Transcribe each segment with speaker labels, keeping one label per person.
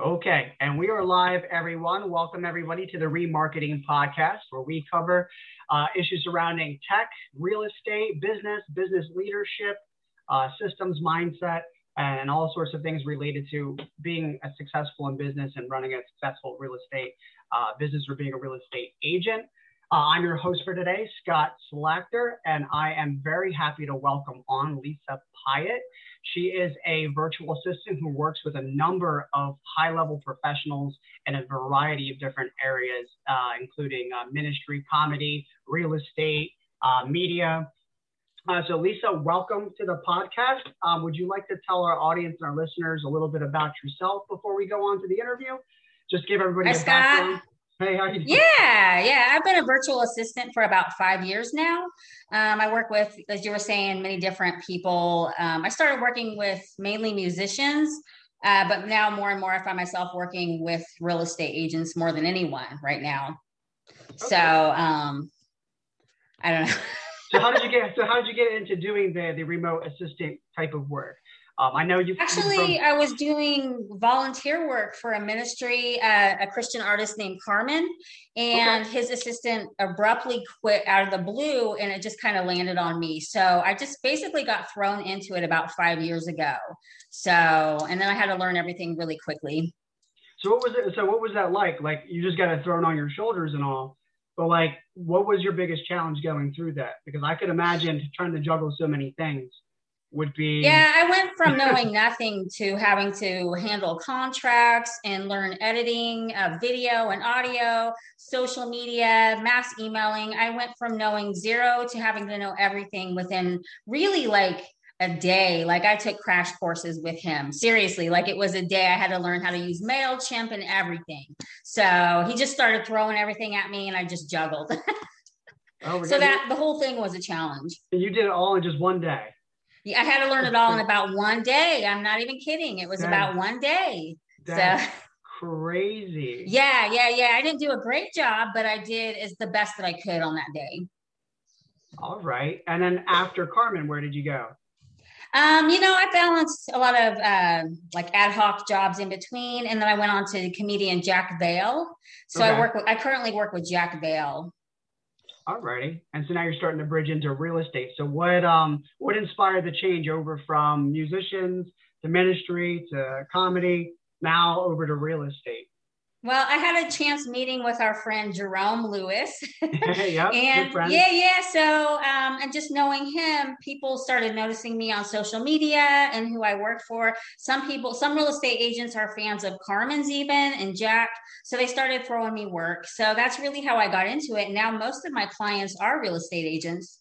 Speaker 1: Okay, and we are live, everyone. Welcome, everybody, to the Remarketing Podcast, where we cover uh, issues surrounding tech, real estate, business, business leadership, uh, systems, mindset, and all sorts of things related to being a successful in business and running a successful real estate uh, business or being a real estate agent. Uh, I'm your host for today, Scott Slachter, and I am very happy to welcome on Lisa Piatt. She is a virtual assistant who works with a number of high level professionals in a variety of different areas, uh, including uh, ministry, comedy, real estate, uh, media. Uh, so, Lisa, welcome to the podcast. Um, would you like to tell our audience and our listeners a little bit about yourself before we go on to the interview? Just give everybody
Speaker 2: Hi,
Speaker 1: a
Speaker 2: Scott.
Speaker 1: background. Hey, how you doing?
Speaker 2: Yeah, yeah. I've been a virtual assistant for about five years now. Um, I work with, as you were saying, many different people. Um, I started working with mainly musicians, uh, but now more and more I find myself working with real estate agents more than anyone right now. So um, I don't know.
Speaker 1: So how did you get? So how did you get into doing the the remote assistant type of work? Um, I know you
Speaker 2: Actually, I was doing volunteer work for a ministry, uh, a Christian artist named Carmen, and
Speaker 1: Okay.
Speaker 2: his assistant abruptly quit out of the blue, and it just kind of landed on me. So I just basically got thrown into it about five years ago. So, and then I had to learn everything really quickly.
Speaker 1: So what was it? So what was that like? Like you just got it thrown on your shoulders and all, but like, what was your biggest challenge going through that? Because I could imagine trying to juggle so many things would be.
Speaker 2: Yeah, I went from knowing nothing to having to handle contracts and learn editing of video and audio, social media, mass emailing. I went from knowing zero to having to know everything within really like a day. Like I took crash courses with him. Seriously, like it was a day I had to learn how to use MailChimp and everything. So he just started throwing everything at me and I just juggled.
Speaker 1: Oh,
Speaker 2: so that the whole thing was a challenge.
Speaker 1: you did it all in just one day.
Speaker 2: I had to learn it all in about one day. I'm not even kidding. It was
Speaker 1: That-
Speaker 2: about one day.
Speaker 1: That's
Speaker 2: So
Speaker 1: crazy.
Speaker 2: yeah, yeah, yeah. I didn't do a great job, but I did as the best that I could on that day.
Speaker 1: All right. And then after Carmen, where did you go?
Speaker 2: Um, you know, I balanced a lot of uh, like ad hoc jobs in between, and then I went on to comedian Jack Vale. So
Speaker 1: Okay.
Speaker 2: I work with, I currently work with Jack Vale.
Speaker 1: All righty. And so now you're starting to bridge into real estate. So what um what inspired the change over from musicians to ministry to comedy now over to real estate?
Speaker 2: Well, I had a chance meeting with our friend Jerome Lewis.
Speaker 1: yep,
Speaker 2: and yeah, yeah. So, um, and just knowing him, people started noticing me on social media and who I work for. Some people, some real estate agents are fans of Carmen's even and Jack. So they started throwing me work. So that's really how I got into it. Now most of my clients are real estate agents.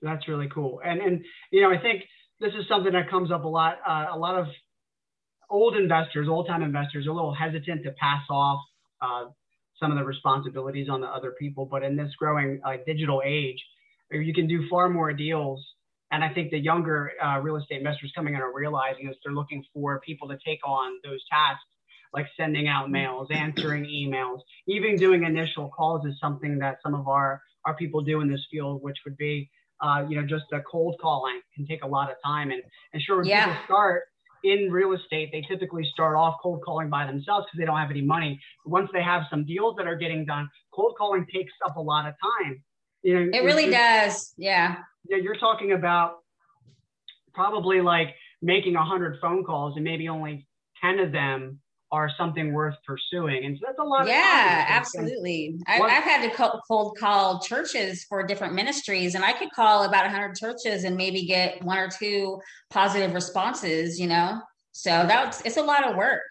Speaker 1: That's really cool. And and you know, I think this is something that comes up a lot. Uh, a lot of old investors, old time investors, are a little hesitant to pass off uh, some of the responsibilities on the other people. But in this growing uh, digital age, you can do far more deals. And I think the younger uh, real estate investors coming in are realizing this. They're looking for people to take on those tasks, like sending out mails, answering emails, even doing initial calls is something that some of our our people do in this field, which would be uh, you know, just a cold calling can take a lot of time. And, and sure, when
Speaker 2: Yeah.
Speaker 1: people start in real estate, they typically start off cold calling by themselves because they don't have any money. Once they have some deals that are getting done, cold calling takes up a lot of time. You know,
Speaker 2: It really does. Yeah.
Speaker 1: Yeah, you're talking about probably like making a hundred phone calls and maybe only ten of them are something worth pursuing, and so that's a lot. of.
Speaker 2: Yeah, absolutely. I, I've had to co- cold call churches for different ministries, and I could call about 100 churches and maybe get one or two positive responses, you know? So that's it's a lot of work.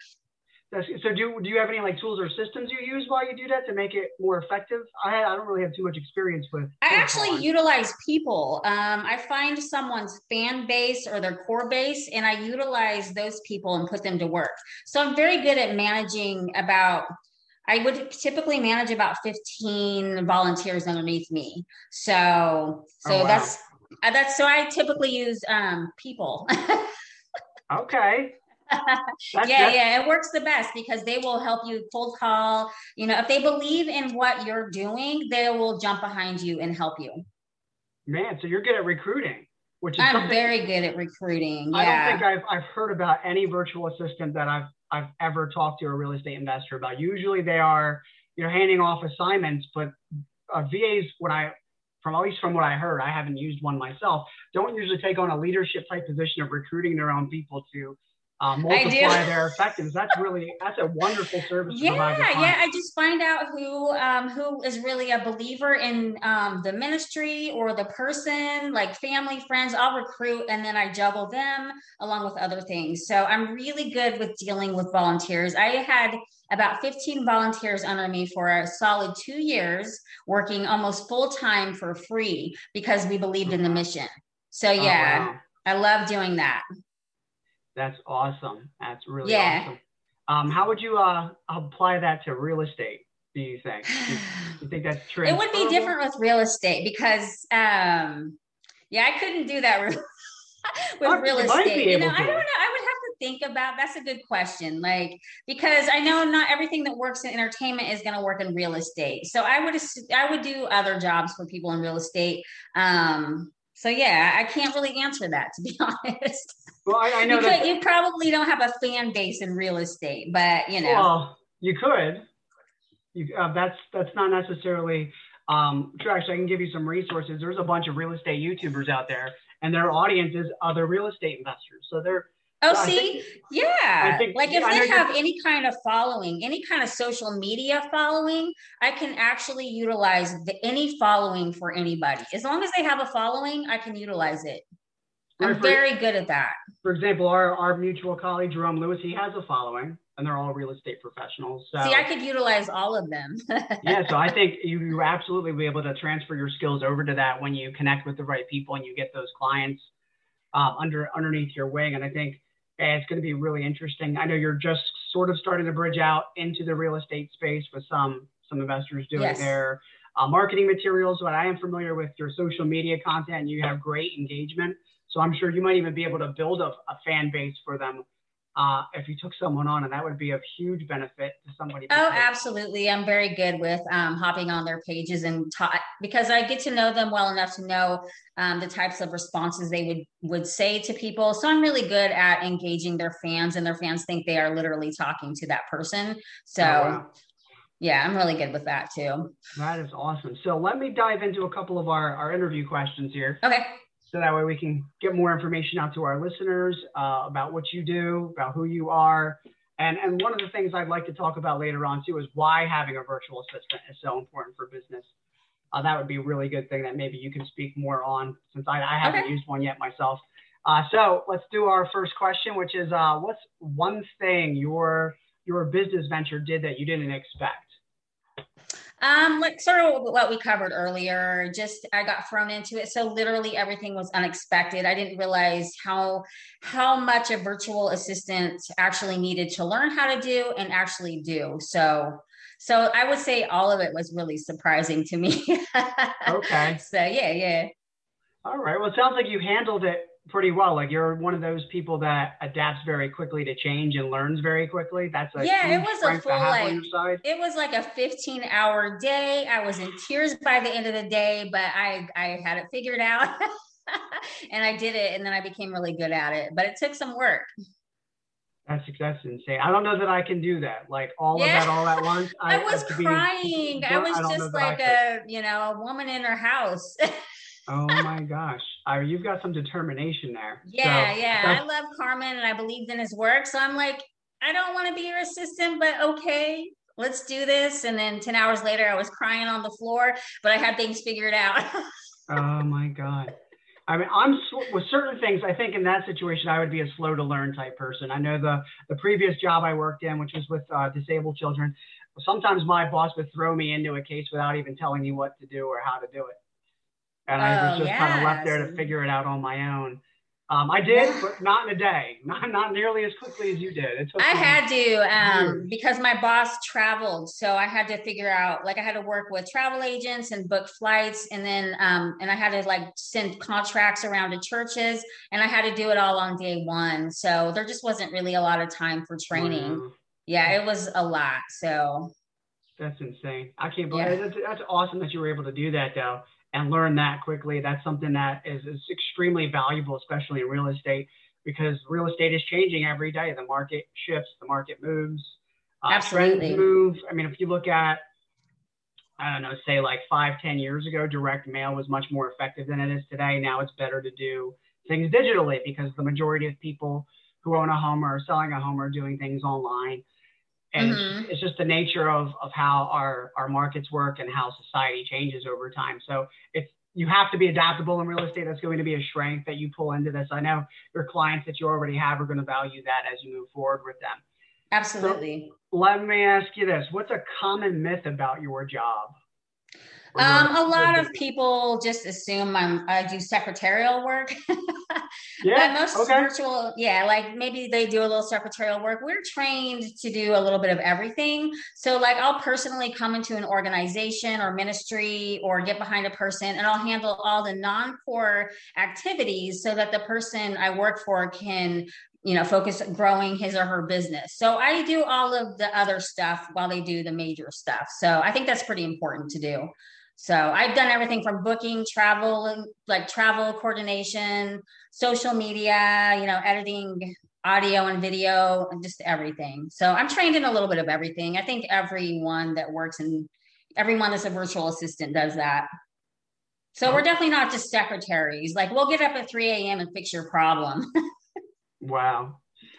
Speaker 1: So do, do you have any like tools or systems you use while you do that to make it more effective? I, I don't really have too much experience with.
Speaker 2: I actually
Speaker 1: calling.
Speaker 2: utilize people. Um, I find someone's fan base or their core base, and I utilize those people and put them to work. So I'm very good at managing about. I would typically manage about 15 volunteers underneath me. So, so
Speaker 1: Oh, wow.
Speaker 2: that's uh, that's so I typically use um, people.
Speaker 1: Okay.
Speaker 2: Yeah, yeah, it works the best because they will help you cold call. You know, if they believe in what you're doing, they will jump behind you and help you.
Speaker 1: Man, so you're good at recruiting. which
Speaker 2: is I'm very good at recruiting.
Speaker 1: I don't think I've I've heard about any virtual assistant that I've I've ever talked to a real estate investor about. Usually they are, you know, handing off assignments, but uh, VAs, when I, from at least from what I heard, I haven't used one myself, don't usually take on a leadership type position of recruiting their own people to uh, multiply their effectiveness. That's really that's a wonderful service.
Speaker 2: Yeah, yeah. I just find out who um, who is really a believer in um, the ministry or the person, like family, friends. I'll recruit and then I juggle them along with other things. So I'm really good with dealing with volunteers. I had about 15 volunteers under me for a solid two years, working almost full time for free because we believed in the mission. So yeah, oh, wow. I love doing that.
Speaker 1: That's awesome. That's really yeah. awesome. Um, how would you uh, apply that to real estate? Do you think? Do you think that's true?
Speaker 2: It would be different with real estate because, um, yeah, I couldn't do that with real estate. You know, I don't know. I would have to think about. That's a good question. Like because I know not everything that works in entertainment is going to work in real estate. So I would I would do other jobs for people in real estate. Um, so yeah, I can't really answer that to be honest.
Speaker 1: Well, I, I know
Speaker 2: you,
Speaker 1: that
Speaker 2: could, you probably don't have a fan base in real estate, but you know.
Speaker 1: Well, you could. You, uh, that's that's not necessarily um, true. Actually, I can give you some resources. There's a bunch of real estate YouTubers out there, and their audience is other real estate investors. So they're
Speaker 2: Oh, so see, think, yeah. Think, like if they have any kind of following, any kind of social media following, I can actually utilize the, any following for anybody. As long as they have a following, I can utilize it. I'm for, very good at that.
Speaker 1: For example, our, our mutual colleague, Jerome Lewis, he has a following and they're all real estate professionals. So,
Speaker 2: See, I could utilize all of them.
Speaker 1: yeah, so I think you, you absolutely be able to transfer your skills over to that when you connect with the right people and you get those clients uh, under underneath your wing. And I think it's going to be really interesting. I know you're just sort of starting to bridge out into the real estate space with some some investors doing yes. their uh, marketing materials, but I am familiar with your social media content. You have great engagement. So I'm sure you might even be able to build a, a fan base for them uh, if you took someone on, and that would be of huge benefit to somebody.
Speaker 2: Oh, absolutely! I'm very good with um, hopping on their pages and ta- because I get to know them well enough to know um, the types of responses they would would say to people. So I'm really good at engaging their fans, and their fans think they are literally talking to that person. So. Oh, wow. Yeah, I'm really good with that too.
Speaker 1: That is awesome. So let me dive into a couple of our, our interview questions here.
Speaker 2: Okay
Speaker 1: so that way we can get more information out to our listeners uh, about what you do, about who you are. And, and one of the things I'd like to talk about later on too is why having a virtual assistant is so important for business. Uh, that would be a really good thing that maybe you can speak more on since I, I haven't okay. used one yet myself. Uh, so let's do our first question, which is uh, what's one thing your your business venture did that you didn't expect?
Speaker 2: Um, like sort of what we covered earlier. Just I got thrown into it, so literally everything was unexpected. I didn't realize how how much a virtual assistant actually needed to learn how to do and actually do. So so I would say all of it was really surprising to me.
Speaker 1: okay.
Speaker 2: So yeah, yeah.
Speaker 1: All right. Well, it sounds like you handled it pretty well. Like you're one of those people that adapts very quickly to change and learns very quickly. That's a
Speaker 2: yeah. It was a full like it was like a 15 hour day. I was in tears by the end of the day, but I I had it figured out, and I did it, and then I became really good at it. But it took some work.
Speaker 1: That's that's insane. I don't know that I can do that. Like all yeah. of that all at once.
Speaker 2: I, I was crying. Be, I was I just like a you know a woman in her house
Speaker 1: oh my gosh. I, you've got some determination there.
Speaker 2: Yeah, so yeah. I love Carmen and I believed in his work. So I'm like, I don't want to be your assistant, but okay, let's do this. And then 10 hours later, I was crying on the floor, but I had things figured out.
Speaker 1: oh my God. I mean, I'm with certain things. I think in that situation, I would be a slow to learn type person. I know the the previous job I worked in, which was with uh, disabled children. Sometimes my boss would throw me into a case without even telling me what to do or how to do it and I was oh, just yes. kind of left there to figure it out on my own. Um, I did, yeah. but not in a day, not not nearly as quickly as you did.
Speaker 2: I had to um, because my boss traveled, so I had to figure out like I had to work with travel agents and book flights, and then um, and I had to like send contracts around to churches, and I had to do it all on day one. So there just wasn't really a lot of time for training. Wow. Yeah, it was a lot. So
Speaker 1: that's insane. I can't believe yeah. that's, that's awesome that you were able to do that though and learn that quickly. That's something that is, is extremely valuable, especially in real estate, because real estate is changing every day. The market shifts, the market moves,
Speaker 2: uh, Absolutely.
Speaker 1: move. I mean, if you look at, I don't know, say like five, ten years ago, direct mail was much more effective than it is today. Now it's better to do things digitally because the majority of people who own a home or are selling a home are doing things online and mm-hmm. it's just the nature of, of how our, our markets work and how society changes over time. So it's you have to be adaptable in real estate. That's going to be a strength that you pull into this. I know your clients that you already have are going to value that as you move forward with them.
Speaker 2: Absolutely.
Speaker 1: So let me ask you this: What's a common myth about your job?
Speaker 2: Um, a lot of people just assume I'm, I do secretarial work.
Speaker 1: yeah.
Speaker 2: most okay. virtual, yeah, like maybe they do a little secretarial work. We're trained to do a little bit of everything. So, like, I'll personally come into an organization or ministry or get behind a person and I'll handle all the non core activities so that the person I work for can you know focus growing his or her business so i do all of the other stuff while they do the major stuff so i think that's pretty important to do so I've done everything from booking, travel, like travel coordination, social media, you know, editing audio and video, and just everything. So I'm trained in a little bit of everything. I think everyone that works in everyone that's a virtual assistant does that. So we're definitely not just secretaries. Like we'll get up at 3 a.m. and fix your problem.
Speaker 1: wow.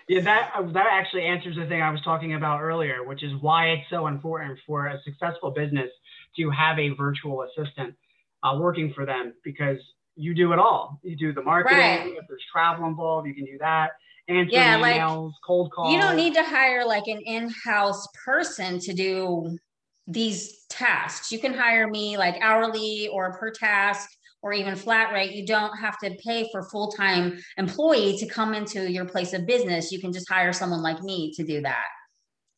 Speaker 1: Yeah, that that actually answers the thing I was talking about earlier, which is why it's so important for a successful business to have a virtual assistant uh, working for them because you do it all. You do the marketing. Right. If there's travel involved, you can do that. Answer yeah, emails, like, cold calls.
Speaker 2: You don't need to hire like an in-house person to do these tasks. You can hire me like hourly or per task or even flat rate. You don't have to pay for full-time employee to come into your place of business. You can just hire someone like me to do that.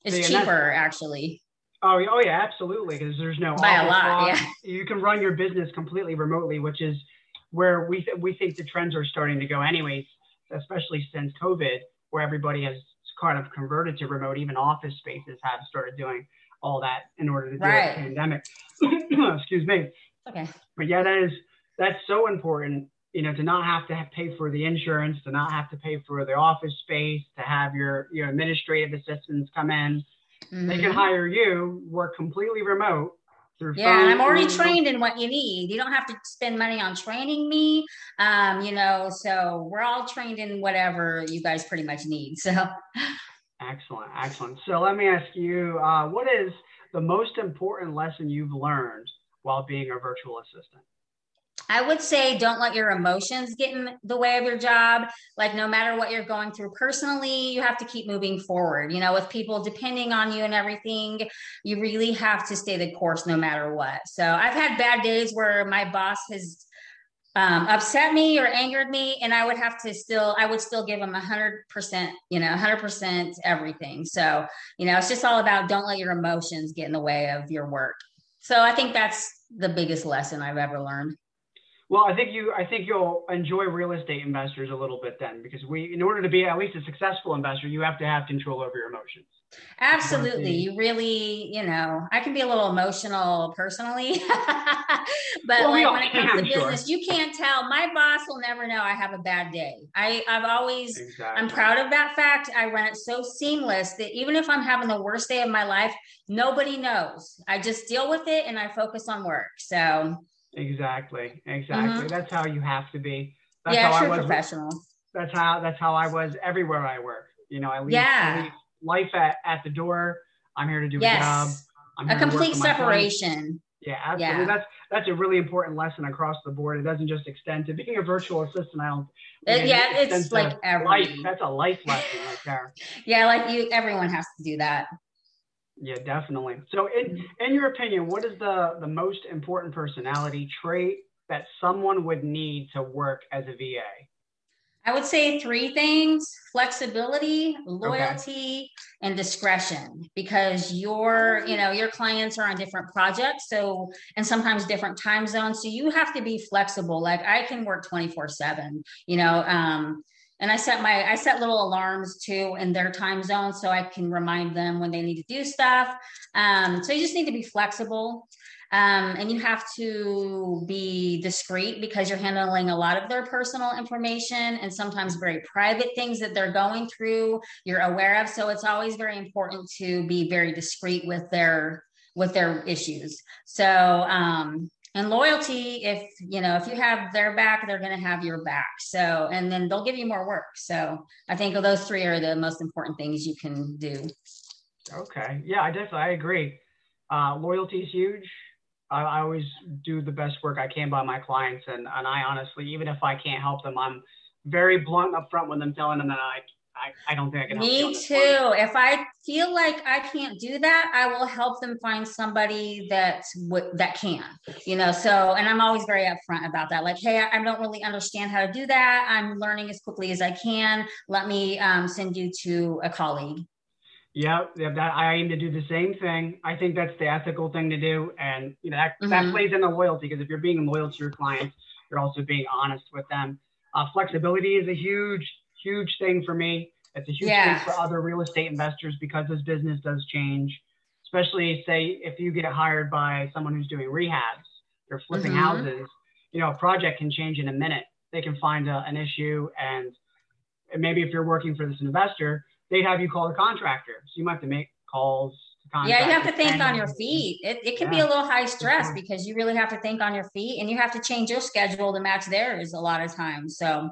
Speaker 2: It's See, cheaper actually.
Speaker 1: Oh, oh yeah, absolutely. Because there's no
Speaker 2: by a lot. Yeah.
Speaker 1: You can run your business completely remotely, which is where we th- we think the trends are starting to go, anyways. Especially since COVID, where everybody has kind of converted to remote. Even office spaces have started doing all that in order to deal right. with the pandemic. Excuse me.
Speaker 2: Okay.
Speaker 1: But yeah, that is that's so important. You know, to not have to have pay for the insurance, to not have to pay for the office space, to have your your administrative assistants come in Mm-hmm. They can hire you, work completely remote through
Speaker 2: yeah, and I'm already trained in what you need. You don't have to spend money on training me. Um, you know, so we're all trained in whatever you guys pretty much need. So
Speaker 1: excellent, excellent. So let me ask you, uh, what is the most important lesson you've learned while being a virtual assistant?
Speaker 2: I would say don't let your emotions get in the way of your job. Like, no matter what you're going through personally, you have to keep moving forward. You know, with people depending on you and everything, you really have to stay the course no matter what. So, I've had bad days where my boss has um, upset me or angered me, and I would have to still, I would still give him a hundred percent, you know, hundred percent everything. So, you know, it's just all about don't let your emotions get in the way of your work. So, I think that's the biggest lesson I've ever learned.
Speaker 1: Well, I think you I think you'll enjoy real estate investors a little bit then because we in order to be at least a successful investor, you have to have control over your emotions.
Speaker 2: Absolutely. You really, you know, I can be a little emotional personally, but well, like when it comes to business, sure. you can't tell. My boss will never know I have a bad day. I, I've always, exactly. I'm proud of that fact. I run it so seamless that even if I'm having the worst day of my life, nobody knows. I just deal with it and I focus on work. So
Speaker 1: Exactly. Exactly. Mm-hmm. That's how you have to be. That's
Speaker 2: yeah,
Speaker 1: how
Speaker 2: I was. professional.
Speaker 1: That's how that's how I was everywhere I work. You know, I leave, yeah. I leave life at, at the door. I'm here to do yes. a job.
Speaker 2: I'm a complete separation.
Speaker 1: Yeah, absolutely. Yeah. That's that's a really important lesson across the board. It doesn't just extend to being a virtual assistant. I don't.
Speaker 2: It, yeah, it it's like every
Speaker 1: life. That's a life lesson right there.
Speaker 2: yeah, like you, everyone has to do that.
Speaker 1: Yeah, definitely. So, in in your opinion, what is the the most important personality trait that someone would need to work as a VA?
Speaker 2: I would say three things flexibility, loyalty, okay. and discretion because your, you know, your clients are on different projects. So, and sometimes different time zones. So you have to be flexible. Like I can work 24 seven, you know, um, and i set my i set little alarms too in their time zone so i can remind them when they need to do stuff um, so you just need to be flexible Um, and you have to be discreet because you're handling a lot of their personal information and sometimes very private things that they're going through, you're aware of. So it's always very important to be very discreet with their with their issues. So um, and loyalty if you know if you have their back they're going to have your back. So and then they'll give you more work. So i think those three are the most important things you can do.
Speaker 1: Okay. Yeah i definitely i agree. Uh, loyalty is huge. I, I always do the best work i can by my clients. And, and i honestly even if i can't help them i'm very blunt up front with them telling them that i I, I don't think I can.
Speaker 2: Me too. If I feel like I can't do that, I will help them find somebody that w- that can. You know. So, and I'm always very upfront about that. Like, hey, I, I don't really understand how to do that. I'm learning as quickly as I can. Let me um, send you to a colleague.
Speaker 1: Yeah, yeah, that I aim to do the same thing. I think that's the ethical thing to do, and you know that mm-hmm. that plays into loyalty because if you're being loyal to your clients, you're also being honest with them. Uh, flexibility is a huge huge thing for me. It's a huge yeah. thing for other real estate investors because this business does change. Especially, say, if you get hired by someone who's doing rehabs, they're flipping mm-hmm. houses. You know, a project can change in a minute. They can find a, an issue, and maybe if you're working for this investor, they'd have you call the contractor. So you might have to make calls.
Speaker 2: Yeah, you have to think on your feet. It, it can yeah. be a little high stress because you really have to think on your feet and you have to change your schedule to match theirs a lot of times. So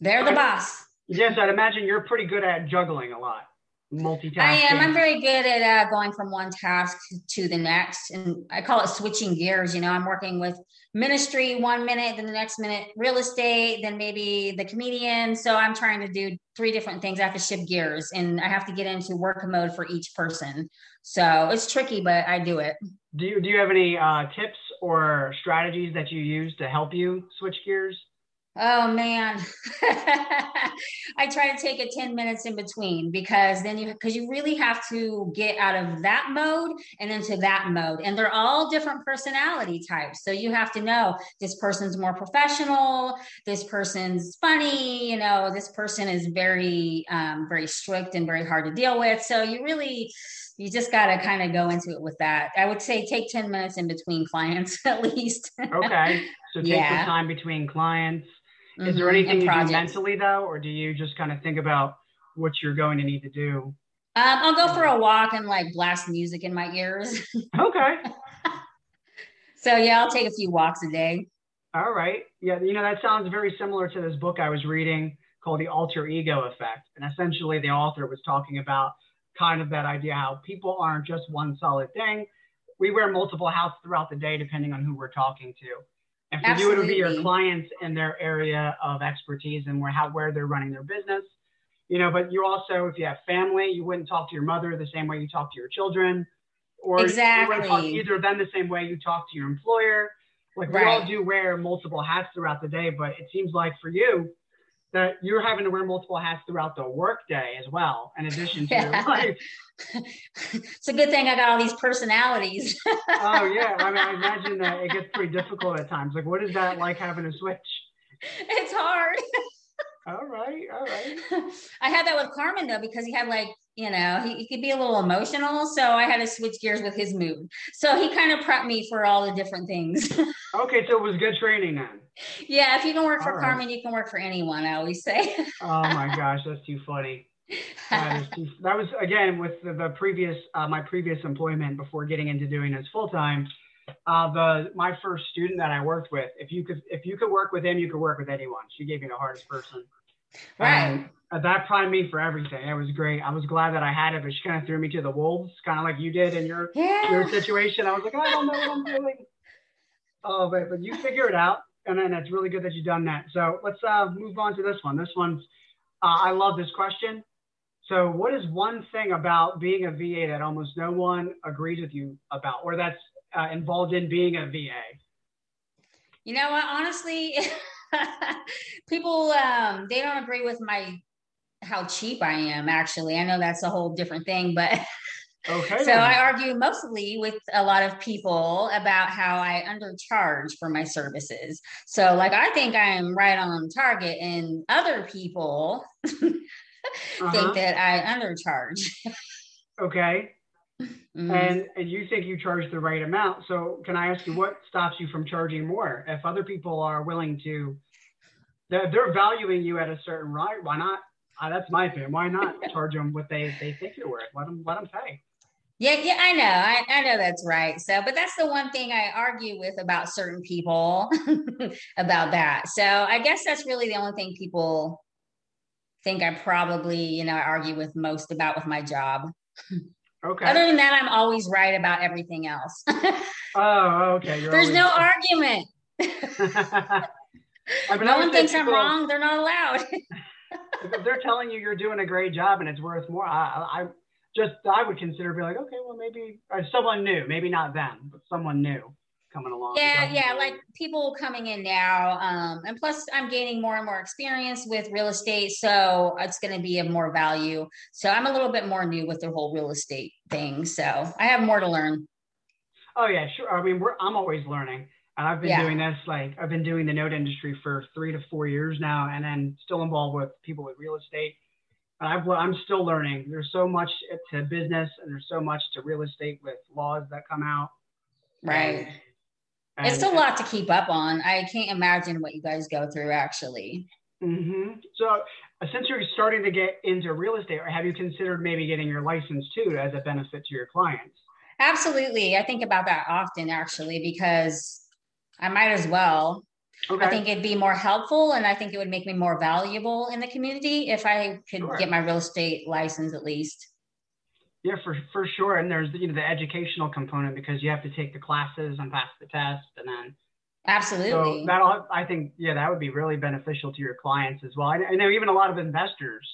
Speaker 2: they're the boss.
Speaker 1: Yes, I'd imagine you're pretty good at juggling a lot, multitasking. I
Speaker 2: am. I'm very good at uh, going from one task to the next, and I call it switching gears. You know, I'm working with ministry one minute, then the next minute real estate, then maybe the comedian. So I'm trying to do three different things. I have to shift gears, and I have to get into work mode for each person. So it's tricky, but I do it.
Speaker 1: Do you do you have any uh, tips or strategies that you use to help you switch gears?
Speaker 2: Oh man. I try to take it 10 minutes in between because then you because you really have to get out of that mode and into that mode. And they're all different personality types. So you have to know this person's more professional, this person's funny, you know, this person is very um, very strict and very hard to deal with. So you really you just got to kind of go into it with that. I would say take 10 minutes in between clients at least.
Speaker 1: okay. So take yeah. the time between clients Mm-hmm. Is there mm-hmm. anything you do mentally though, or do you just kind of think about what you're going to need to do?
Speaker 2: Um, I'll go for a walk and like blast music in my ears.
Speaker 1: okay.
Speaker 2: so yeah, I'll take a few walks a day.
Speaker 1: All right. Yeah, you know that sounds very similar to this book I was reading called The Alter Ego Effect, and essentially the author was talking about kind of that idea how people aren't just one solid thing. We wear multiple hats throughout the day depending on who we're talking to. For Absolutely. you, it'll be your clients in their area of expertise and where how where they're running their business. You know, but you also, if you have family, you wouldn't talk to your mother the same way you talk to your children, or exactly. either of them the same way you talk to your employer. Like right. we all do wear multiple hats throughout the day, but it seems like for you, that you're having to wear multiple hats throughout the workday as well, in addition to yeah. your life.
Speaker 2: it's a good thing I got all these personalities.
Speaker 1: oh yeah, I mean, I imagine that it gets pretty difficult at times. Like, what is that like having to switch?
Speaker 2: It's hard.
Speaker 1: all right, all right.
Speaker 2: I had that with Carmen though because he had like you know he, he could be a little emotional, so I had to switch gears with his mood. So he kind of prepped me for all the different things.
Speaker 1: okay, so it was good training then.
Speaker 2: Yeah, if you can work for right. Carmen, you can work for anyone. I always say.
Speaker 1: oh my gosh, that's too funny. That, too, that was again with the, the previous uh, my previous employment before getting into doing this full time. Uh, the my first student that I worked with, if you could if you could work with him, you could work with anyone. She gave me the hardest person.
Speaker 2: Right.
Speaker 1: And that primed me for everything. It was great. I was glad that I had it, but she kind of threw me to the wolves, kind of like you did in your yeah. your situation. I was like, I don't know what I'm doing. Oh, but but you figure it out and then it's really good that you've done that. So let's uh, move on to this one. This one's, uh, I love this question. So, what is one thing about being a VA that almost no one agrees with you about, or that's uh, involved in being a VA?
Speaker 2: You know what? Honestly, people um, they don't agree with my how cheap I am. Actually, I know that's a whole different thing, but
Speaker 1: Okay.
Speaker 2: So I argue mostly with a lot of people about how I undercharge for my services. So like I think I'm right on target and other people uh-huh. think that I undercharge.
Speaker 1: Okay. Mm-hmm. And and you think you charge the right amount. So can I ask you what stops you from charging more? If other people are willing to they're, they're valuing you at a certain right, why not? Uh, that's my opinion. Why not charge them what they, they think you're worth? Let them let them pay.
Speaker 2: Yeah, yeah, I know. I, I know that's right. So, but that's the one thing I argue with about certain people about that. So, I guess that's really the only thing people think I probably, you know, I argue with most about with my job. Okay. Other than that, I'm always right about everything else.
Speaker 1: oh, okay.
Speaker 2: You're There's no argument. no one thinks I'm wrong. They're not allowed.
Speaker 1: If they're telling you you're doing a great job and it's worth more, I, I just I would consider be like, okay, well maybe someone new, maybe not them, but someone new coming along.
Speaker 2: Yeah, yeah, like people coming in now, um, and plus I'm gaining more and more experience with real estate, so it's going to be of more value. So I'm a little bit more new with the whole real estate thing, so I have more to learn.
Speaker 1: Oh yeah, sure. I mean, we're I'm always learning. And I've been yeah. doing this like I've been doing the note industry for three to four years now, and then still involved with people with real estate. And I've, I'm still learning. There's so much to business, and there's so much to real estate with laws that come out.
Speaker 2: Right. And, it's a lot to keep up on. I can't imagine what you guys go through actually.
Speaker 1: Mm-hmm. So, uh, since you're starting to get into real estate, have you considered maybe getting your license too as a benefit to your clients?
Speaker 2: Absolutely. I think about that often actually because I might as well. Okay. I think it'd be more helpful and I think it would make me more valuable in the community if I could sure. get my real estate license at least.
Speaker 1: Yeah, for for sure. And there's you know the educational component because you have to take the classes and pass the test and then
Speaker 2: Absolutely.
Speaker 1: So that'll I think yeah, that would be really beneficial to your clients as well. I, I know even a lot of investors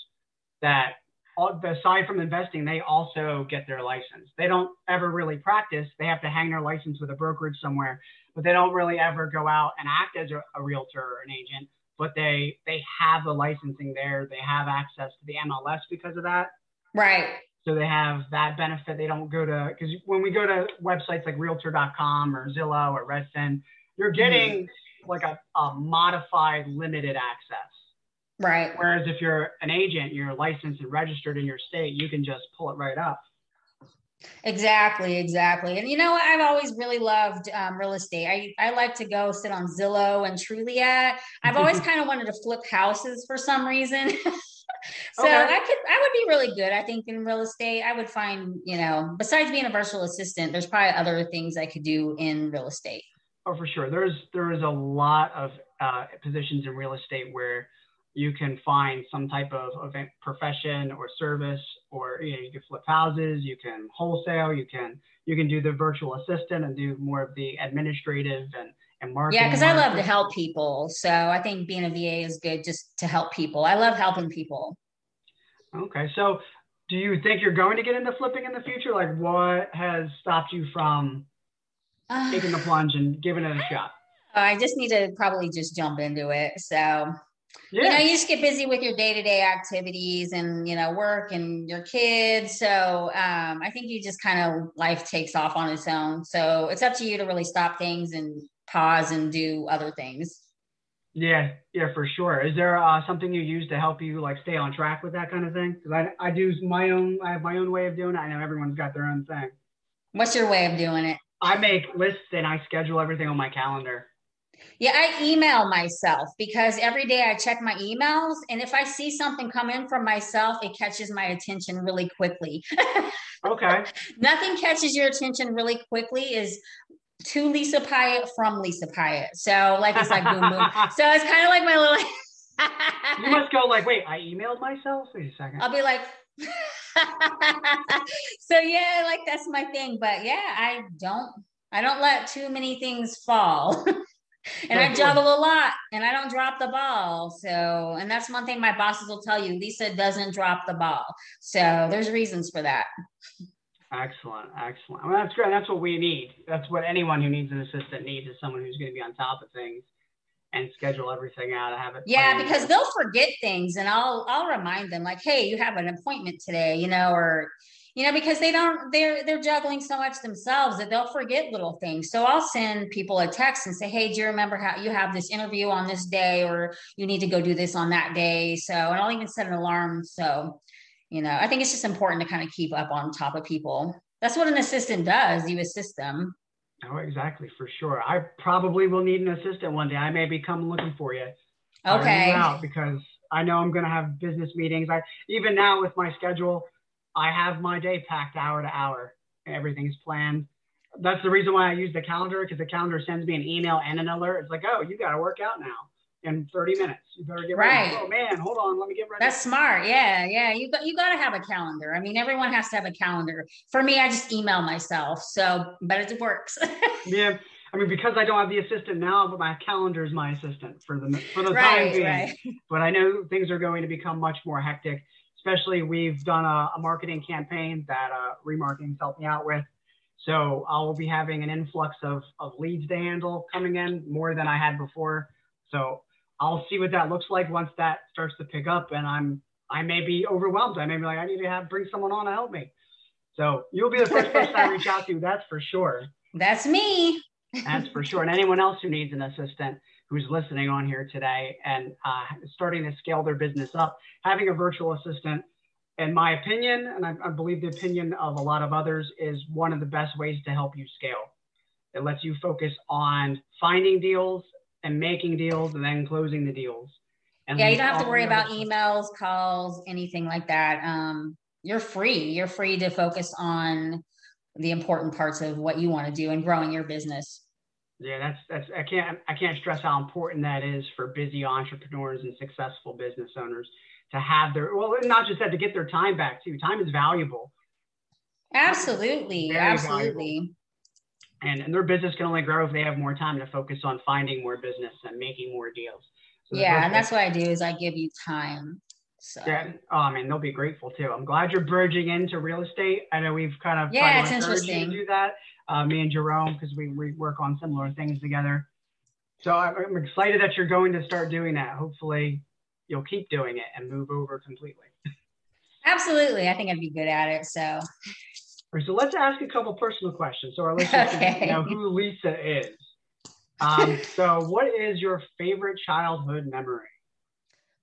Speaker 1: that aside from investing, they also get their license. They don't ever really practice. They have to hang their license with a brokerage somewhere but they don't really ever go out and act as a, a realtor or an agent. But they they have the licensing there. They have access to the MLS because of that.
Speaker 2: Right.
Speaker 1: So they have that benefit. They don't go to because when we go to websites like Realtor.com or Zillow or Redfin, you're mm-hmm. getting mm-hmm. like a, a modified limited access.
Speaker 2: Right.
Speaker 1: Whereas if you're an agent, you're licensed and registered in your state, you can just pull it right up.
Speaker 2: Exactly, exactly. And you know, what? I've always really loved um, real estate. I, I like to go sit on Zillow and Trulia. I've always kind of wanted to flip houses for some reason. so okay. I could, I would be really good. I think in real estate, I would find, you know, besides being a virtual assistant, there's probably other things I could do in real estate.
Speaker 1: Oh, for sure. There's there is a lot of uh, positions in real estate where you can find some type of event profession or service or you know you can flip houses you can wholesale you can you can do the virtual assistant and do more of the administrative and and marketing
Speaker 2: yeah because i love to help people. So i think being a va is good just to help people. I love helping people.
Speaker 1: Okay so do you think you're going to get into flipping in the future? Like what has stopped you from uh, taking the plunge and giving it a shot?
Speaker 2: I just need to probably just jump into it. So yeah. you know you just get busy with your day-to-day activities and you know work and your kids. So um, i think you just kind of life takes off on its own. So it's up to you to really stop things and pause and do other things.
Speaker 1: Yeah. Yeah for sure. Is there uh, something you use to help you like stay on track with that kind of thing? Because I, I do my own i have my own way of doing it. I know everyone's got their own thing.
Speaker 2: What's your way of doing it?
Speaker 1: I make lists and i schedule everything on my calendar
Speaker 2: yeah, I email myself because every day I check my emails. And if I see something come in from myself, it catches my attention really quickly.
Speaker 1: okay.
Speaker 2: Nothing catches your attention really quickly is to Lisa Piatt from Lisa Piatt. So, like, it's like boom, boom. So, it's kind of like my little.
Speaker 1: you must go, like, wait, I emailed myself? Wait a second.
Speaker 2: I'll be like, so yeah, like that's my thing. But yeah, I don't I don't let too many things fall. and I juggle a lot and I don't drop the ball. So, and that's one thing my bosses will tell you Lisa doesn't drop the ball. So, there's reasons for that.
Speaker 1: Excellent. Excellent. Well, that's great. That's what we need. That's what anyone who needs an assistant needs is someone who's going to be on top of things and schedule everything out. Have it.
Speaker 2: Yeah, because they'll forget things and I'll I'll remind them like, "Hey, you have an appointment today," you know, or you know because they don't they're they're juggling so much themselves that they'll forget little things so i'll send people a text and say hey do you remember how you have this interview on this day or you need to go do this on that day so and i'll even set an alarm so you know i think it's just important to kind of keep up on top of people That's what an assistant does. You assist them.
Speaker 1: Oh, exactly, for sure. I probably will need an assistant one day. I may be coming looking for you.
Speaker 2: Okay.
Speaker 1: Out because I know I'm going to have business meetings. I even now with my schedule, I have my day packed hour to hour. Everything's planned. That's the reason why I use the calendar because the calendar sends me an email and an alert. It's like, oh, you got to work out now in 30 minutes. You better get
Speaker 2: right.
Speaker 1: ready. Oh man, hold on, let me get ready.
Speaker 2: That's smart. Yeah, yeah. You got you got to have a calendar. I mean, everyone has to have a calendar. For me, I just email myself. So, but it works.
Speaker 1: yeah. I mean, because I don't have the assistant now, but my calendar is my assistant for the for the
Speaker 2: right,
Speaker 1: time being.
Speaker 2: Right.
Speaker 1: But I know things are going to become much more hectic. Especially, we've done a, a marketing campaign that uh, remarketing's helped me out with. So I'll be having an influx of, of leads to handle coming in more than I had before. So I'll see what that looks like once that starts to pick up. And I'm I may be overwhelmed. I may be like, I need to have bring someone on to help me. So you'll be the first person I reach out to. That's for sure.
Speaker 2: That's me.
Speaker 1: That's for sure. And anyone else who needs an assistant who's listening on here today and uh, starting to scale their business up, having a virtual assistant, in my opinion, and I, I believe the opinion of a lot of others, is one of the best ways to help you scale. It lets you focus on finding deals and making deals and then closing the deals.
Speaker 2: And yeah, you don't have to worry about emails, calls, anything like that. Um, you're free. You're free to focus on the important parts of what you want to do and growing your business.
Speaker 1: Yeah, that's that's I can't I can't stress how important that is for busy entrepreneurs and successful business owners to have their well not just that to get their time back too. Time is valuable.
Speaker 2: Absolutely, absolutely. Valuable
Speaker 1: and, and their business can only grow if they have more time to focus on finding more business and making more deals.
Speaker 2: So yeah, and that's what I do is I give you time. So
Speaker 1: yeah, oh I mean they'll be grateful too. I'm glad you're bridging into real estate. I know we've kind of
Speaker 2: yeah, it's interesting
Speaker 1: to do that. Uh, me and Jerome because we, we work on similar things together. So I'm excited that you're going to start doing that. Hopefully, you'll keep doing it and move over completely.
Speaker 2: Absolutely, I think I'd be good at it. So
Speaker 1: so let's ask a couple personal questions so our listeners okay. know who Lisa is. Um, so, what is your favorite childhood memory?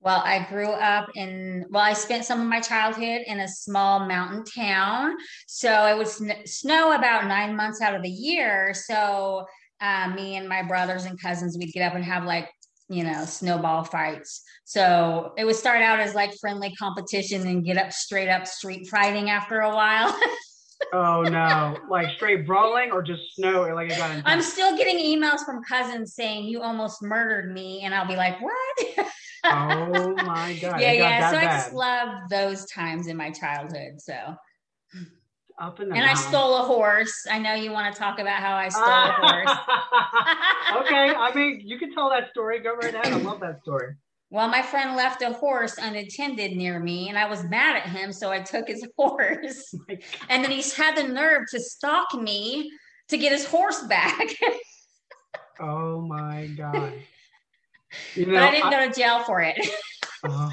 Speaker 2: Well, I grew up in, well, I spent some of my childhood in a small mountain town. So it would sn- snow about nine months out of the year. So uh, me and my brothers and cousins, we'd get up and have like, you know, snowball fights. So it would start out as like friendly competition and get up straight up street fighting after a while.
Speaker 1: oh no, like straight brawling or just snow? Like it got?
Speaker 2: I'm still getting emails from cousins saying you almost murdered me, and I'll be like, what?
Speaker 1: oh my god!
Speaker 2: Yeah, yeah. So bad. I just love those times in my childhood. So.
Speaker 1: Up in the
Speaker 2: and
Speaker 1: mountain.
Speaker 2: I stole a horse. I know you want to talk about how I stole a
Speaker 1: horse. okay, I mean, you can tell that story. Go right ahead. I love that story.
Speaker 2: Well, my friend left a horse unattended near me, and I was mad at him, so I took his horse. Oh and then he's had the nerve to stalk me to get his horse back.
Speaker 1: oh my god!
Speaker 2: You know, but I didn't I, go to jail for it. Uh,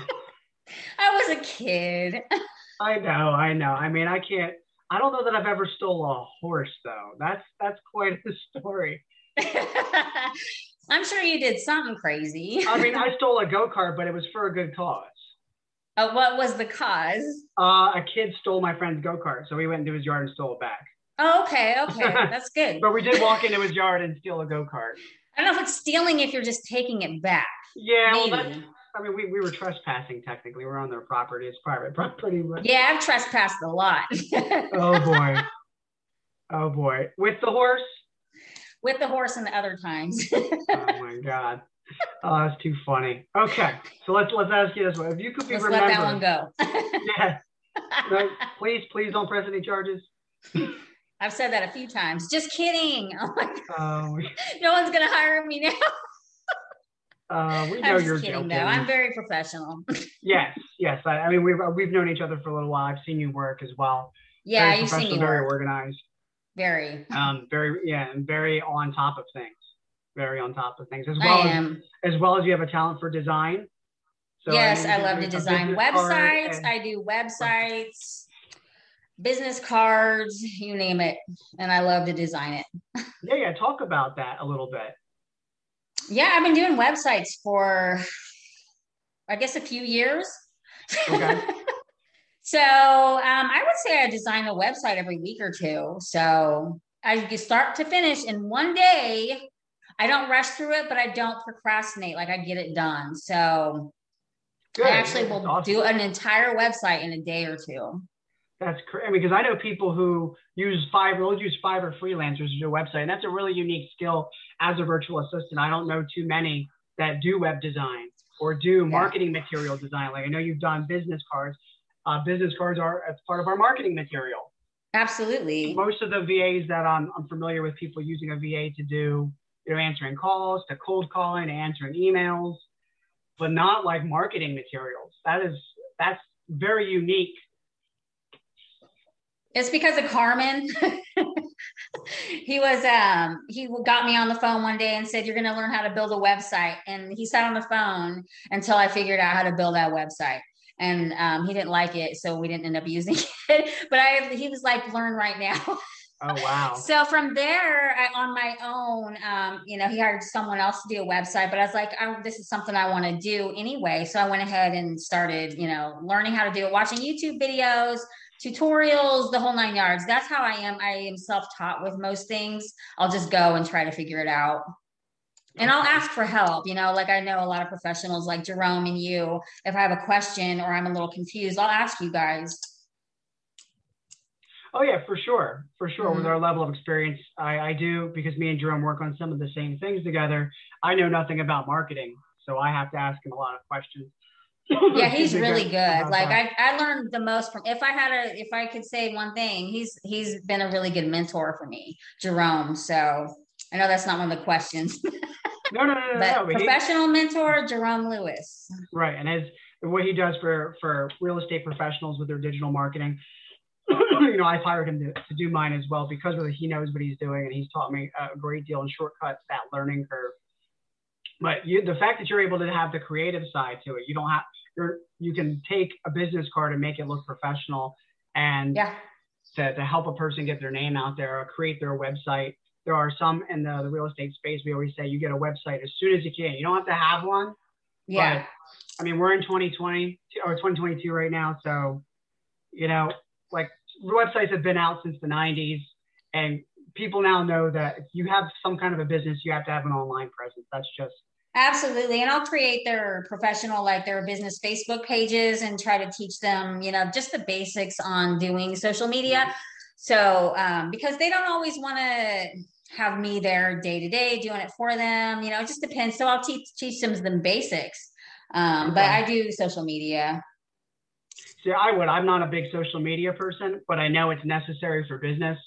Speaker 2: I was a kid.
Speaker 1: I know, I know. I mean, I can't. I don't know that I've ever stole a horse though. That's that's quite a story.
Speaker 2: I'm sure you did something crazy.
Speaker 1: I mean, I stole a go kart, but it was for a good cause.
Speaker 2: Uh, what was the cause?
Speaker 1: Uh, a kid stole my friend's go kart, so we went into his yard and stole it back.
Speaker 2: Oh, okay, okay, that's good.
Speaker 1: but we did walk into his yard and steal a go kart.
Speaker 2: I don't know if it's stealing if you're just taking it back.
Speaker 1: Yeah, Maybe. well, I mean, we, we were trespassing technically. We're on their property. It's private property. But...
Speaker 2: Yeah, I've trespassed a lot.
Speaker 1: oh boy. Oh boy. With the horse?
Speaker 2: with the horse and the other times.
Speaker 1: oh my god. Oh, that's too funny. Okay, so let's let's ask you this one: If you could be let's remembered,
Speaker 2: let that one
Speaker 1: go. yeah. No, please, please don't press any charges.
Speaker 2: I've said that a few times. Just kidding. Oh my oh. No one's gonna hire me now.
Speaker 1: Uh, we know you're
Speaker 2: kidding,
Speaker 1: joking.
Speaker 2: Though. I'm very professional.
Speaker 1: yes, yes. I, I, mean, we've we've known each other for a little while. I've seen you work as well.
Speaker 2: Yeah, you've seen me
Speaker 1: very
Speaker 2: work.
Speaker 1: organized.
Speaker 2: Very.
Speaker 1: Um, very, yeah, and very on top of things. Very on top of things as well.
Speaker 2: I am.
Speaker 1: As, as well as you have a talent for design.
Speaker 2: So yes, I, I love to design websites. And- I do websites, business cards, you name it, and I love to design it.
Speaker 1: yeah, yeah. Talk about that a little bit.
Speaker 2: Yeah, I've been doing websites for, I guess, a few years. Okay. So um, I would say I design a website every week or two. So I start to finish in one day. I don't rush through it, but I don't procrastinate. Like I get it done. So Good. I actually will awesome. do an entire website in a day or two.
Speaker 1: That's crazy because I know people who use Fiverr, will use Fiverr freelancers to do a website, and that's a really unique skill as a virtual assistant. I don't know too many that do web design or do marketing yeah. material design. Like I know you've done business cards. Uh, business cards are as part of our marketing material.
Speaker 2: Absolutely.
Speaker 1: Most of the VAs that I'm, I'm familiar with, people using a VA to do, you know, answering calls, to cold calling, to answering emails, but not like marketing materials. That is that's very unique
Speaker 2: it's because of Carmen. he was um he got me on the phone one day and said you're going to learn how to build a website and he sat on the phone until I figured out how to build that website and um, he didn't like it so we didn't end up using it but I he was like learn right now.
Speaker 1: Oh wow!
Speaker 2: So from there, I, on my own, um, you know, he hired someone else to do a website, but I was like, I, this is something I want to do anyway. So I went ahead and started, you know, learning how to do it, watching YouTube videos, tutorials, the whole nine yards. That's how I am. I am self taught with most things. I'll just go and try to figure it out. And I'll ask for help. You know, like I know a lot of professionals like Jerome and you. If I have a question or I'm a little confused, I'll ask you guys.
Speaker 1: Oh yeah, for sure, for sure. Mm-hmm. With our level of experience, I, I do because me and Jerome work on some of the same things together. I know nothing about marketing, so I have to ask him a lot of questions
Speaker 2: yeah, he's really good. Like I, I learned the most from if I had a if I could say one thing, he's he's been a really good mentor for me, Jerome. So I know that's not one of the questions.
Speaker 1: no, no, no, no.
Speaker 2: but
Speaker 1: no,
Speaker 2: professional he, mentor, Jerome Lewis.
Speaker 1: Right. And as what he does for for real estate professionals with their digital marketing. you know, I've hired him to, to do mine as well because really he knows what he's doing and he's taught me a great deal and shortcuts that learning curve. But you, the fact that you're able to have the creative side to it, you don't have you're, you can take a business card and make it look professional and
Speaker 2: yeah.
Speaker 1: to, to help a person get their name out there or create their website. There are some in the, the real estate space. We always say you get a website as soon as you can. You don't have to have one.
Speaker 2: Yeah.
Speaker 1: But, I mean, we're in 2020 or 2022 right now. So, you know, like websites have been out since the 90s and people now know that if you have some kind of a business, you have to have an online presence. That's just
Speaker 2: Absolutely. And I'll create their professional, like their business Facebook pages and try to teach them, you know, just the basics on doing social media. So, um, because they don't always want to have me there day to day doing it for them, you know, it just depends. So I'll teach, teach them the basics. Um, but I do social media.
Speaker 1: See, I would. I'm not a big social media person, but I know it's necessary for business.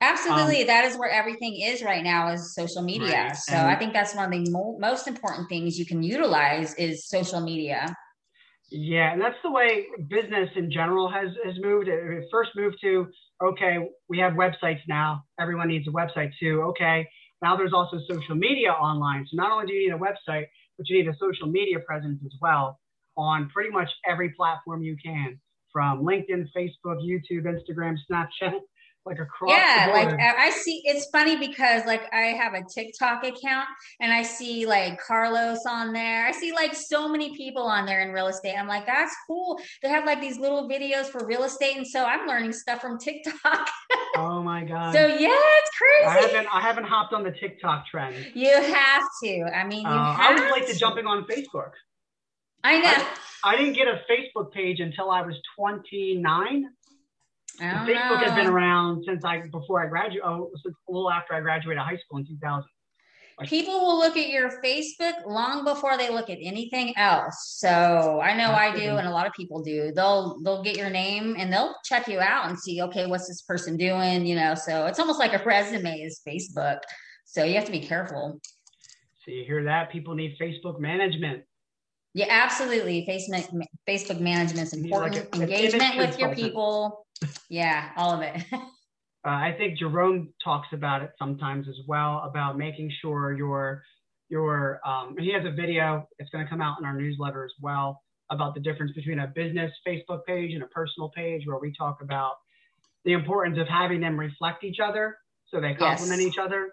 Speaker 2: Absolutely. Um, that is where everything is right now is social media. Right. So and I think that's one of the mo- most important things you can utilize is social media.
Speaker 1: Yeah, and that's the way business in general has has moved. It first moved to okay, we have websites now. Everyone needs a website too. Okay, now there's also social media online. So not only do you need a website, but you need a social media presence as well on pretty much every platform you can, from LinkedIn, Facebook, YouTube, Instagram, Snapchat, like across
Speaker 2: yeah like i see it's funny because like i have a tiktok account and i see like carlos on there. I see like so many people on there in real estate. I'm like that's cool. They have like these little videos for real estate. And so i'm learning stuff from tiktok.
Speaker 1: Oh my god.
Speaker 2: So yeah it's crazy.
Speaker 1: i haven't i haven't hopped on the tiktok trend.
Speaker 2: You have to. I mean you uh, i
Speaker 1: was late to jumping on facebook.
Speaker 2: I know.
Speaker 1: I, I didn't get a facebook page until i was 29 Facebook
Speaker 2: know.
Speaker 1: has been around since I before I graduated. Oh, a little after I graduated high school in 2000.
Speaker 2: People will look at your Facebook long before they look at anything else. So I know I do, and a lot of people do. They'll they'll get your name and they'll check you out and see, okay, what's this person doing? You know, so it's almost like a resume is Facebook. So you have to be careful.
Speaker 1: So you hear that? People need Facebook management.
Speaker 2: Yeah, absolutely. Facebook Facebook management is important. Like a, Engagement with your people yeah, all of it. uh,
Speaker 1: I think Jerome talks about it sometimes as well about making sure your your um, he has a video. It's going to come out in our newsletter as well about the difference between a business Facebook page and a personal page, where we talk about the importance of having them reflect each other so they complement yes. each other.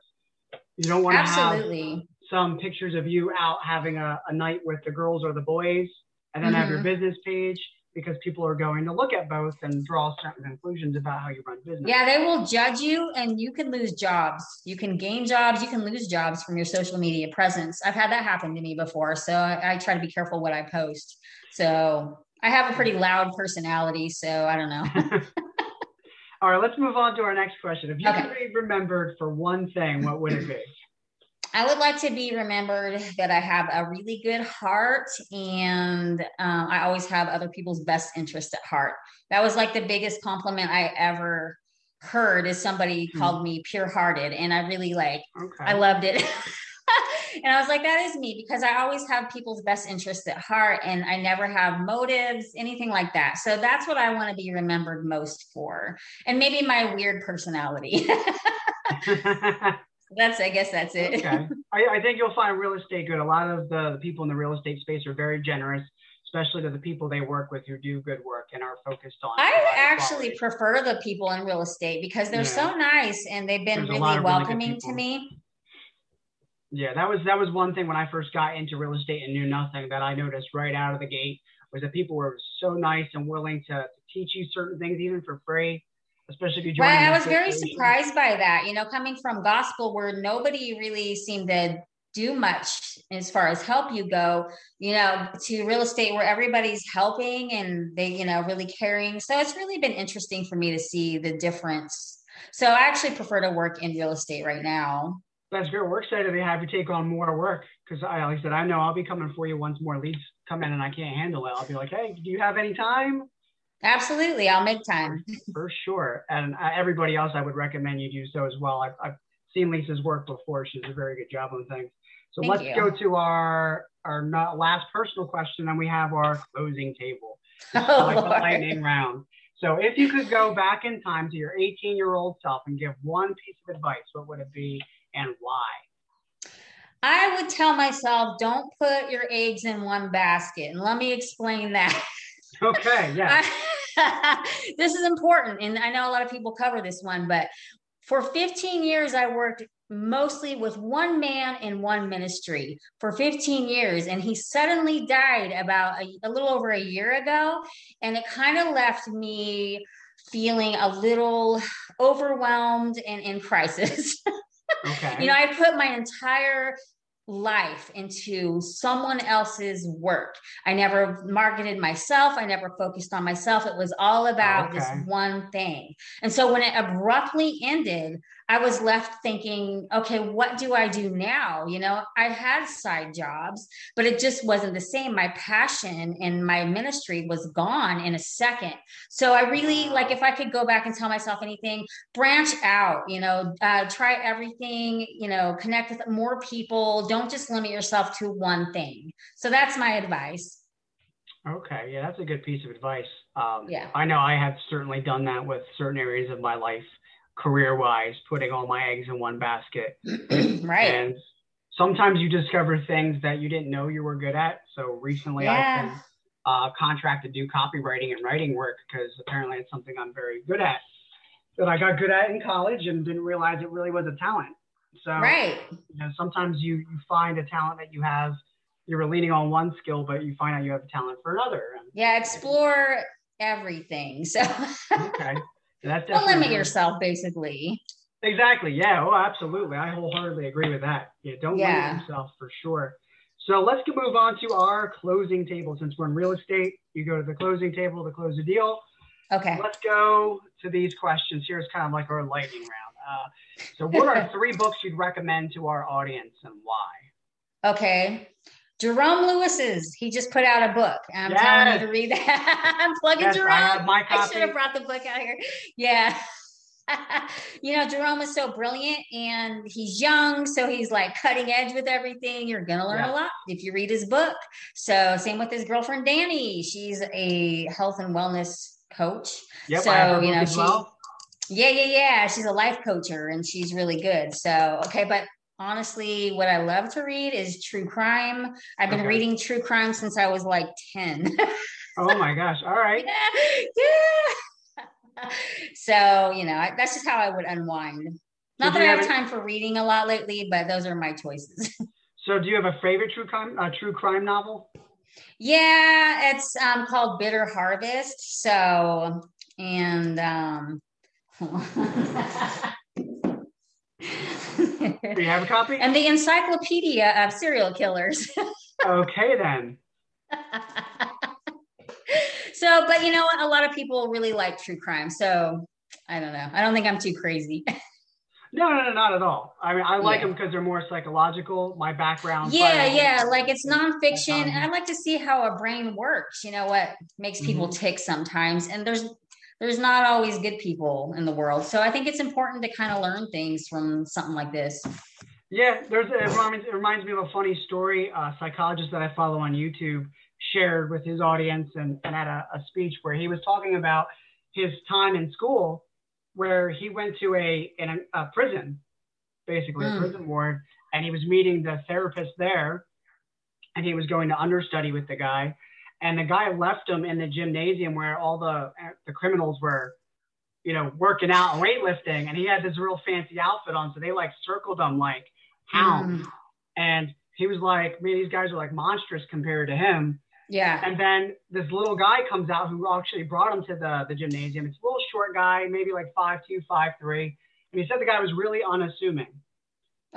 Speaker 1: You don't want to Absolutely. have some pictures of you out having a, a night with the girls or the boys, and then mm-hmm. have your mm-hmm. business page because people are going to look at both and draw certain conclusions about how you run business.
Speaker 2: Yeah, they will judge you and you can lose jobs. You can gain jobs, you can lose jobs from your social media presence. I've had that happen to me before. So I, I try to be careful what I post. So I have a pretty loud personality. So I don't know.
Speaker 1: All right, let's move on to our next question. If you okay. could be remembered for one thing, what would it be?
Speaker 2: I would like to be remembered that I have a really good heart and um, I always have other people's best interest at heart. That was like the biggest compliment I ever heard is somebody mm-hmm. called me pure hearted and I really like okay. I loved it. and I was like, that is me because I always have people's best interests at heart and I never have motives, anything like that. So that's what I want to be remembered most for. And maybe my weird personality. that's I guess that's it.
Speaker 1: okay. I, I, think you'll find real estate good. A lot of the, the people in the real estate space are very generous, especially to the people they work with who do good work and are focused on.
Speaker 2: I actually prefer the people in real estate because they're yeah. so nice and they've been There's really welcoming really to me.
Speaker 1: Yeah, that was that was one thing when I first got into real estate and knew nothing that I noticed right out of the gate was that people were so nice and willing to, to teach you certain things even for free especially if you join.
Speaker 2: Right, I was very surprised by that. You know, coming from gospel where nobody really seemed to do much as far as help you go, you know, to real estate where everybody's helping and they, you know, really caring. So it's really been interesting for me to see the difference. So I actually prefer to work in real estate right now.
Speaker 1: That's great. We're excited to have you take on more work because, I, like I said, I know I'll be coming for you once more leads come in and I can't handle it. I'll be like, hey, do you have any time?
Speaker 2: Absolutely, I'll make time.
Speaker 1: For sure. And uh, everybody else, I would recommend you do so as well. I've, I've seen Lisa's work before. She does a very good job on things. So Thank let's you. go to our our not last personal question, and we have our closing table. Oh, like the lightning round. So if you could go back in time to your 18 year old self and give one piece of advice, what would it be and why?
Speaker 2: I would tell myself, don't put your eggs in one basket. And let me explain that.
Speaker 1: Okay, yeah.
Speaker 2: this is important. And I know a lot of people cover this one, but for 15 years, I worked mostly with one man in one ministry for 15 years. And he suddenly died about a, a little over a year ago. And it kind of left me feeling a little overwhelmed and in crisis. Okay. you know, I put my entire life into someone else's work. I never marketed myself. I never focused on myself. It was all about okay. this one thing. And so when it abruptly ended, I was left thinking, okay, what do I do now? You know, I had side jobs, but it just wasn't the same. My passion and my ministry was gone in a second. So I really like if I could go back and tell myself anything, branch out, you know, uh, try everything, you know, connect with more people. Don't just limit yourself to one thing. So that's my advice.
Speaker 1: Okay, yeah, that's a good piece of advice. Um, yeah, I know I have certainly done that with certain areas of my life career wise, putting all my eggs in one basket.
Speaker 2: right.
Speaker 1: And sometimes you discover things that you didn't know you were good at. So recently yeah. I've been uh, contracted to do copywriting and writing work because apparently it's something I'm very good at that I got good at in college and didn't realize it really was a talent. So
Speaker 2: right.
Speaker 1: you know, sometimes you, you find a talent that you have, you were leaning on one skill, but you find out you have a talent for another.
Speaker 2: Yeah, explore everything. So
Speaker 1: okay.
Speaker 2: That's Don't limit yourself, basically.
Speaker 1: Exactly. Yeah. Oh, absolutely. I wholeheartedly agree with that. Yeah. Don't yeah. limit yourself for sure. So let's move on to our closing table. Since we're in real estate, you go to the closing table to close the deal.
Speaker 2: Okay.
Speaker 1: Let's go to these questions. Here's kind of like our lightning round. Uh, so, what are three books you'd recommend to our audience and why?
Speaker 2: Okay. Jerome Lewis's. He just put out a book. I'm yes. telling you to read that. I'm plugging yes, Jerome. I, I should have brought the book out here. Yeah. you know, Jerome is so brilliant and he's young, so he's like cutting edge with everything. You're gonna learn yeah. a lot if you read his book. So same with his girlfriend Danny. She's a health and wellness coach.
Speaker 1: Yep,
Speaker 2: so
Speaker 1: you know, she well.
Speaker 2: yeah, yeah, yeah. She's a life coacher and she's really good. So okay, but honestly, what I love to read is true crime. I've been okay. reading true crime since I was like 10.
Speaker 1: oh my gosh. All right.
Speaker 2: Yeah. yeah. so, you know, I, that's just how I would unwind. Not so that I have, have time for reading a lot lately, but those are my choices.
Speaker 1: so, do you have a favorite true crime, uh, true crime novel?
Speaker 2: Yeah, it's um, called Bitter Harvest. So, and um,
Speaker 1: Do you have a copy?
Speaker 2: and the Encyclopedia of Serial Killers.
Speaker 1: okay, then.
Speaker 2: so, but you know what? A lot of people really like true crime. So, I don't know. I don't think I'm too crazy.
Speaker 1: No, no, no, not at all. I mean, I like
Speaker 2: Yeah.
Speaker 1: them because they're more psychological. My background.
Speaker 2: yeah, yeah. Like it's nonfiction. And I like to see how a brain works. You know what makes people
Speaker 1: Mm-hmm.
Speaker 2: tick sometimes. And there's there's not always good people in the world. So I think it's important to kind of learn things from something like this.
Speaker 1: Yeah, there's it reminds, it reminds me of a funny story. A psychologist that I follow on YouTube shared with his audience and, and at a, a speech where he was talking about his time in school, where he went to a in a, prison, basically a
Speaker 2: Mm.
Speaker 1: prison ward, and he was meeting the therapist there, and he was going to understudy with the guy, and the guy left him in the gymnasium where all the the criminals were you know, working out and weightlifting, and he had this real fancy outfit on. So they like circled him like hounds.
Speaker 2: Mm.
Speaker 1: And he was like, man, these guys are like monstrous compared to him.
Speaker 2: Yeah.
Speaker 1: And then this little guy comes out who actually brought him to the, the gymnasium. It's a little short guy, maybe like five two, five three. And he said the guy was really unassuming.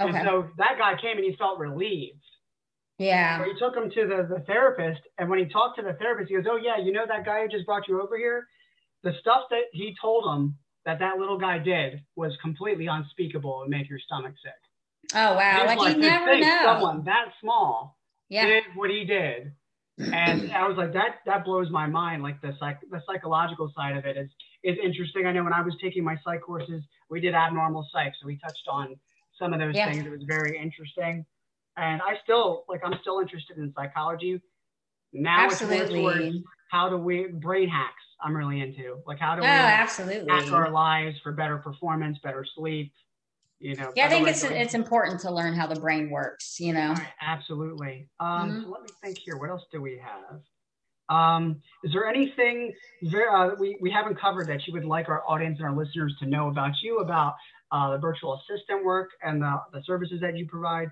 Speaker 2: Okay.
Speaker 1: And so that guy came and he felt relieved.
Speaker 2: Yeah.
Speaker 1: So he took him to the, the therapist. And when he talked to the therapist, he goes, Oh, yeah, you know that guy who just brought you over here? The stuff that he told him that that little guy did was completely unspeakable and make your stomach sick.
Speaker 2: Oh wow.
Speaker 1: Was
Speaker 2: Like, you never
Speaker 1: think
Speaker 2: know.
Speaker 1: Someone that small
Speaker 2: yeah.
Speaker 1: did what he did. And I was like, that that blows my mind. Like the psych the psychological side of it is is interesting. I know when I was taking my psych courses, we did abnormal psych, so we touched on some of those
Speaker 2: Yeah.
Speaker 1: things. It was very interesting. And I still like I'm still interested in psychology. Now it's towards
Speaker 2: Absolutely.
Speaker 1: how do we brain hacks I'm really into. Like how do
Speaker 2: Oh,
Speaker 1: we
Speaker 2: absolutely.
Speaker 1: hack our lives for better performance, better sleep, you know.
Speaker 2: Yeah, I think it's it's important to learn how the brain works, you know.
Speaker 1: Right, absolutely. Um,
Speaker 2: Mhm.
Speaker 1: so let me think here. What else do we have? Um, is there anything ver- uh, we, we haven't covered that you would like our audience and our listeners to know about you, about uh, the virtual assistant work and the, the services that you provide?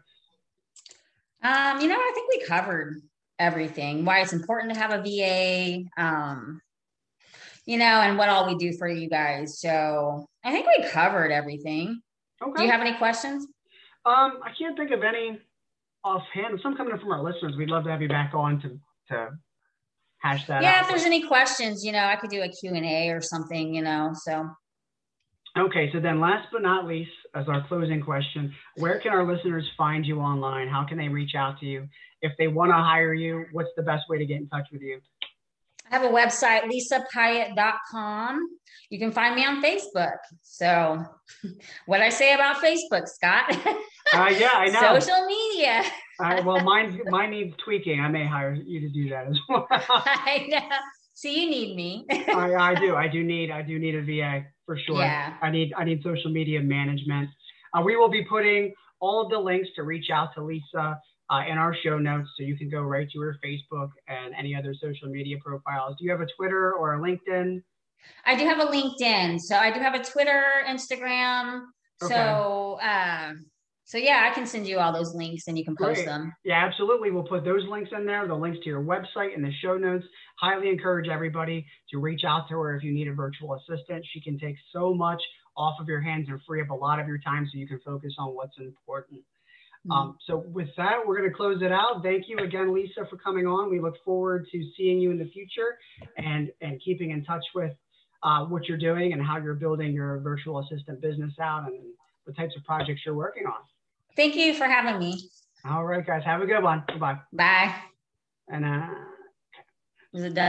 Speaker 2: Um, you know, I think we covered everything. Why it's important to have a VA, um, you know, and what all we do for you guys. So I think we covered everything.
Speaker 1: Okay.
Speaker 2: Do you have any questions?
Speaker 1: um, I can't think of any offhand. Some coming in from our listeners. We'd love to have you back on to, to hash that
Speaker 2: yeah,
Speaker 1: out.
Speaker 2: if there's any questions, you know, I could do a Q&A or something, you know. So
Speaker 1: Okay, so then last but not least, as our closing question, where can our listeners find you online? How can they reach out to you? If they want to hire you, what's the best way to get in touch with you?
Speaker 2: I have a website, lisapiatt.com. You can find me on Facebook. So what I say about Facebook, Scott?
Speaker 1: Uh, yeah, I know.
Speaker 2: Social media.
Speaker 1: All right, well, mine, mine needs tweaking. I may hire you to do that as well.
Speaker 2: I know. So you need me.
Speaker 1: I, I do. I do need. I do need a VA for sure.
Speaker 2: Yeah.
Speaker 1: I need. I need social media management. Uh, we will be putting all of the links to reach out to Lisa uh, in our show notes, so you can go right to her Facebook and any other social media profiles. Do you have a Twitter or a LinkedIn?
Speaker 2: I do have a LinkedIn. So I do have a Twitter, Instagram. So um, so yeah, I can send you all those links and you can post
Speaker 1: Great.
Speaker 2: them.
Speaker 1: Yeah, absolutely. We'll put those links in there, the links to your website and the show notes. Highly encourage everybody to reach out to her if you need a virtual assistant. She can take so much off of your hands and free up a lot of your time so you can focus on what's important.
Speaker 2: Mm-hmm.
Speaker 1: Um, so with that, we're going to close it out. Thank you again, Lisa, for coming on. We look forward to seeing you in the future and, and keeping in touch with uh, what you're doing and how you're building your virtual assistant business out and the types of projects you're working on.
Speaker 2: Thank you for having me.
Speaker 1: All right, guys. Have a good one. Goodbye.
Speaker 2: Bye.
Speaker 1: And uh,
Speaker 2: Is it done?